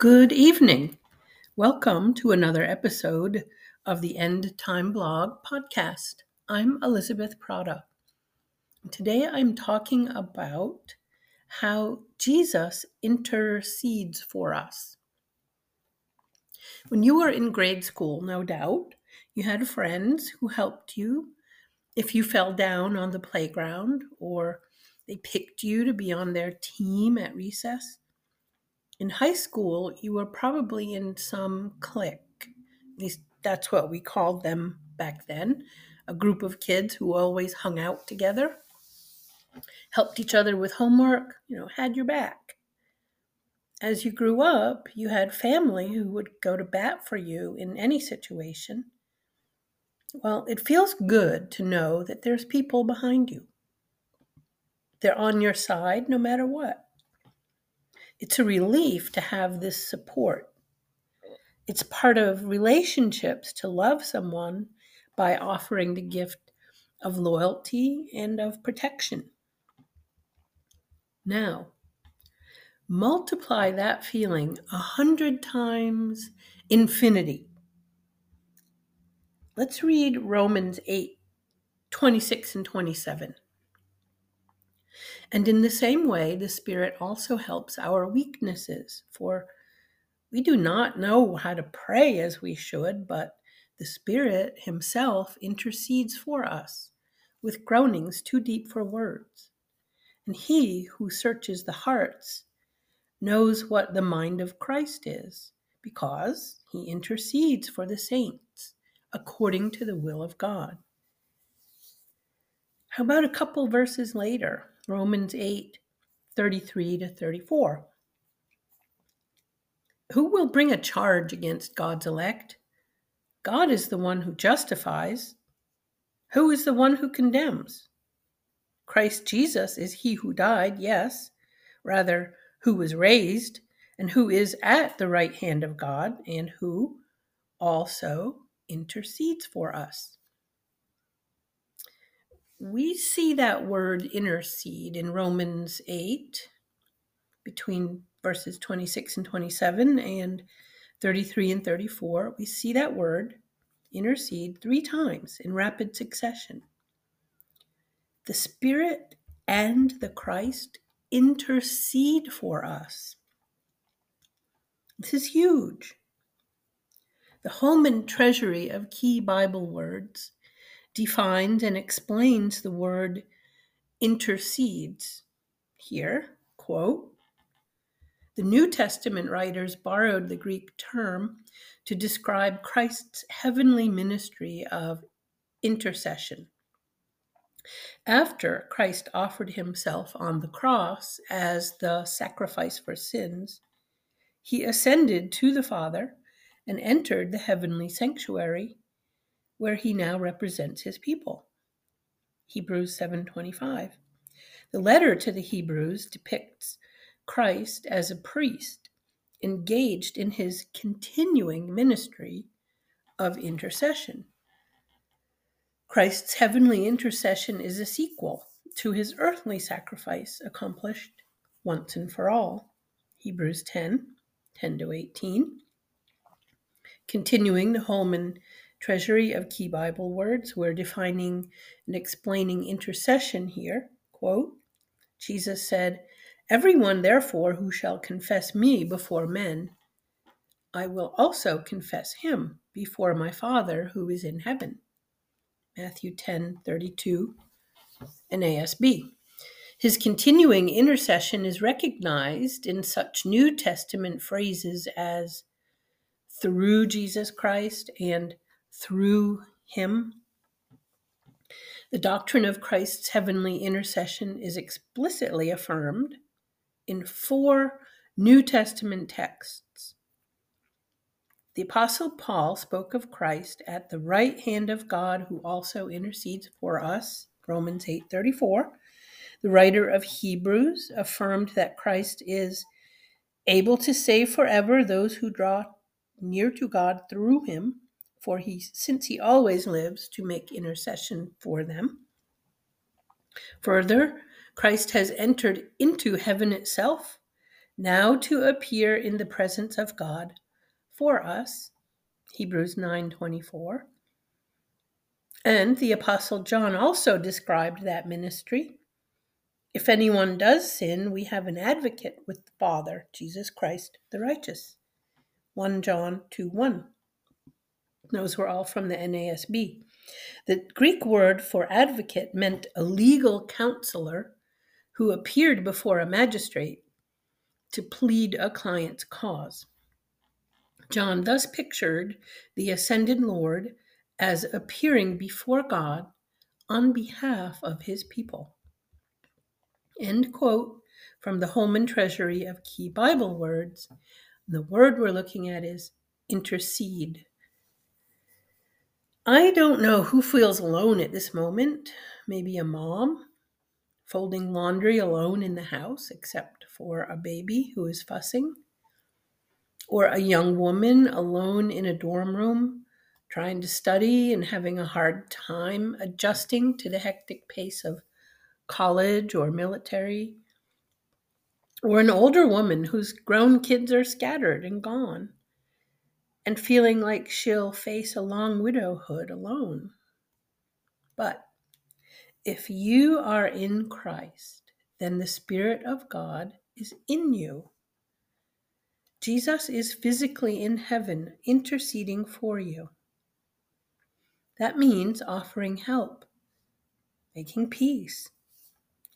Good evening. Welcome to another episode of the End Time Blog podcast. I'm Elizabeth Prata. Today I'm talking about how Jesus intercedes for us. When you were in grade school, no doubt, you had friends who helped you if you fell down on the playground or they picked you to be on their team at recess in high school, you were probably in some clique. At least that's what we called them back then a group of kids who always hung out together, helped each other with homework, you know, had your back. As you grew up, you had family who would go to bat for you in any situation. Well, it feels good to know that there's people behind you. They're on your side no matter what. It's a relief to have this support. It's part of relationships to love someone by offering the gift of loyalty and of protection. Now, multiply that feeling a hundred times infinity. Let's read Romans 8 26 and 27. And in the same way, the Spirit also helps our weaknesses, for we do not know how to pray as we should, but the Spirit Himself intercedes for us with groanings too deep for words. And He who searches the hearts knows what the mind of Christ is, because He intercedes for the saints according to the will of God. How about a couple verses later? Romans 8 33 to 34. Who will bring a charge against God's elect? God is the one who justifies. Who is the one who condemns? Christ Jesus is he who died, yes, rather, who was raised, and who is at the right hand of God, and who also intercedes for us we see that word intercede in Romans 8 between verses 26 and 27 and 33 and 34. We see that word intercede three times in rapid succession. The Spirit and the Christ intercede for us. This is huge. The Holman treasury of key Bible words defines and explains the word intercedes. Here, quote, the New Testament writers borrowed the Greek term to describe Christ's heavenly ministry of intercession. After Christ offered himself on the cross as the sacrifice for sins, he ascended to the Father and entered the heavenly sanctuary where he now represents his people. Hebrews 7:25. The letter to the Hebrews depicts Christ as a priest engaged in his continuing ministry of intercession. Christ's heavenly intercession is a sequel to his earthly sacrifice accomplished once and for all. Hebrews 10 10 to 18. Continuing the Holman treasury of key Bible words. We're defining and explaining intercession here. Quote Jesus said, Everyone, therefore, who shall confess me before men, I will also confess him before my Father who is in heaven. Matthew 10 32 NASB. His continuing intercession is recognized in such New Testament phrases as through Jesus Christ and through him. The doctrine of Christ's heavenly intercession is explicitly affirmed in four New Testament texts. The Apostle Paul spoke of Christ at the right hand of God who also intercedes for us, Romans 8:34. The writer of Hebrews affirmed that Christ is able to save forever those who draw near to God through him, for he since he always lives to make intercession for them. Further, Christ has entered into heaven itself, now to appear in the presence of God for us. Hebrews 9:24. And the apostle John also described that ministry. If anyone does sin, we have an advocate with the Father, Jesus Christ the righteous. 1 John 2 1. Those were all from the NASB. The Greek word for advocate meant a legal counselor who appeared before a magistrate to plead a client's cause. John thus pictured the ascended Lord as appearing before God on behalf of his people. End quote from the Holman Treasury of Key Bible Words. The word we're looking at is intercede. I don't know who feels alone at this moment. Maybe a mom folding laundry alone in the house, except for a baby who is fussing, or a young woman alone in a dorm room trying to study and having a hard time adjusting to the hectic pace of college or military, or an older woman whose grown kids are scattered and gone and feeling like she'll face a long widowhood alone. But if you are in Christ, then the Spirit of God is in you. Jesus is physically in heaven interceding for you. That means offering help, making peace,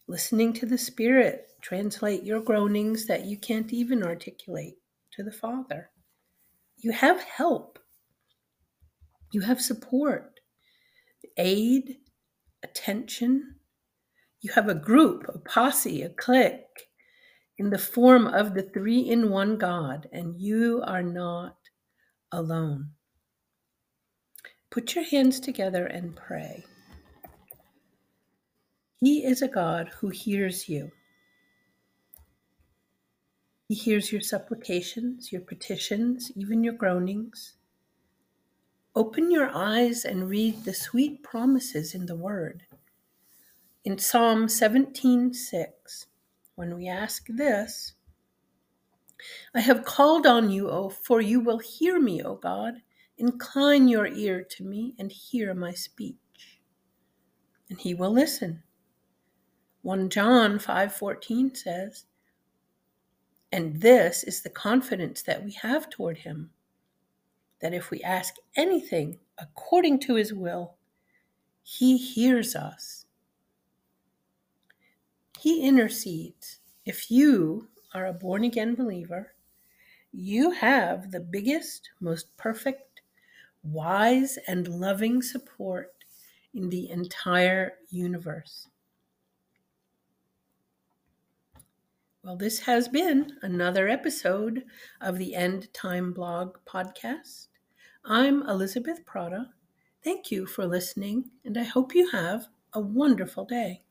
listening to the Spirit translate your groanings that you can't even articulate to the Father. You have help, you have support, aid, attention. You have a group, a posse, a clique in the form of the three in one God, and you are not alone. Put your hands together and pray. He is a God who hears you. He hears your supplications, your petitions, even your groanings. Open your eyes and read the sweet promises in the Word. In Psalm 17:6, when we ask this, I have called on you, O for you will hear me, O God. Incline your ear to me and hear my speech. And he will listen. 1 John 5:14 says, and this is the confidence that we have toward him that if we ask anything according to his will, he hears us. He intercedes. If you are a born again believer, you have the biggest, most perfect, wise, and loving support in the entire universe. Well, this has been another episode of the End Time Blog podcast. I'm Elizabeth Prata. Thank you for listening, and I hope you have a wonderful day.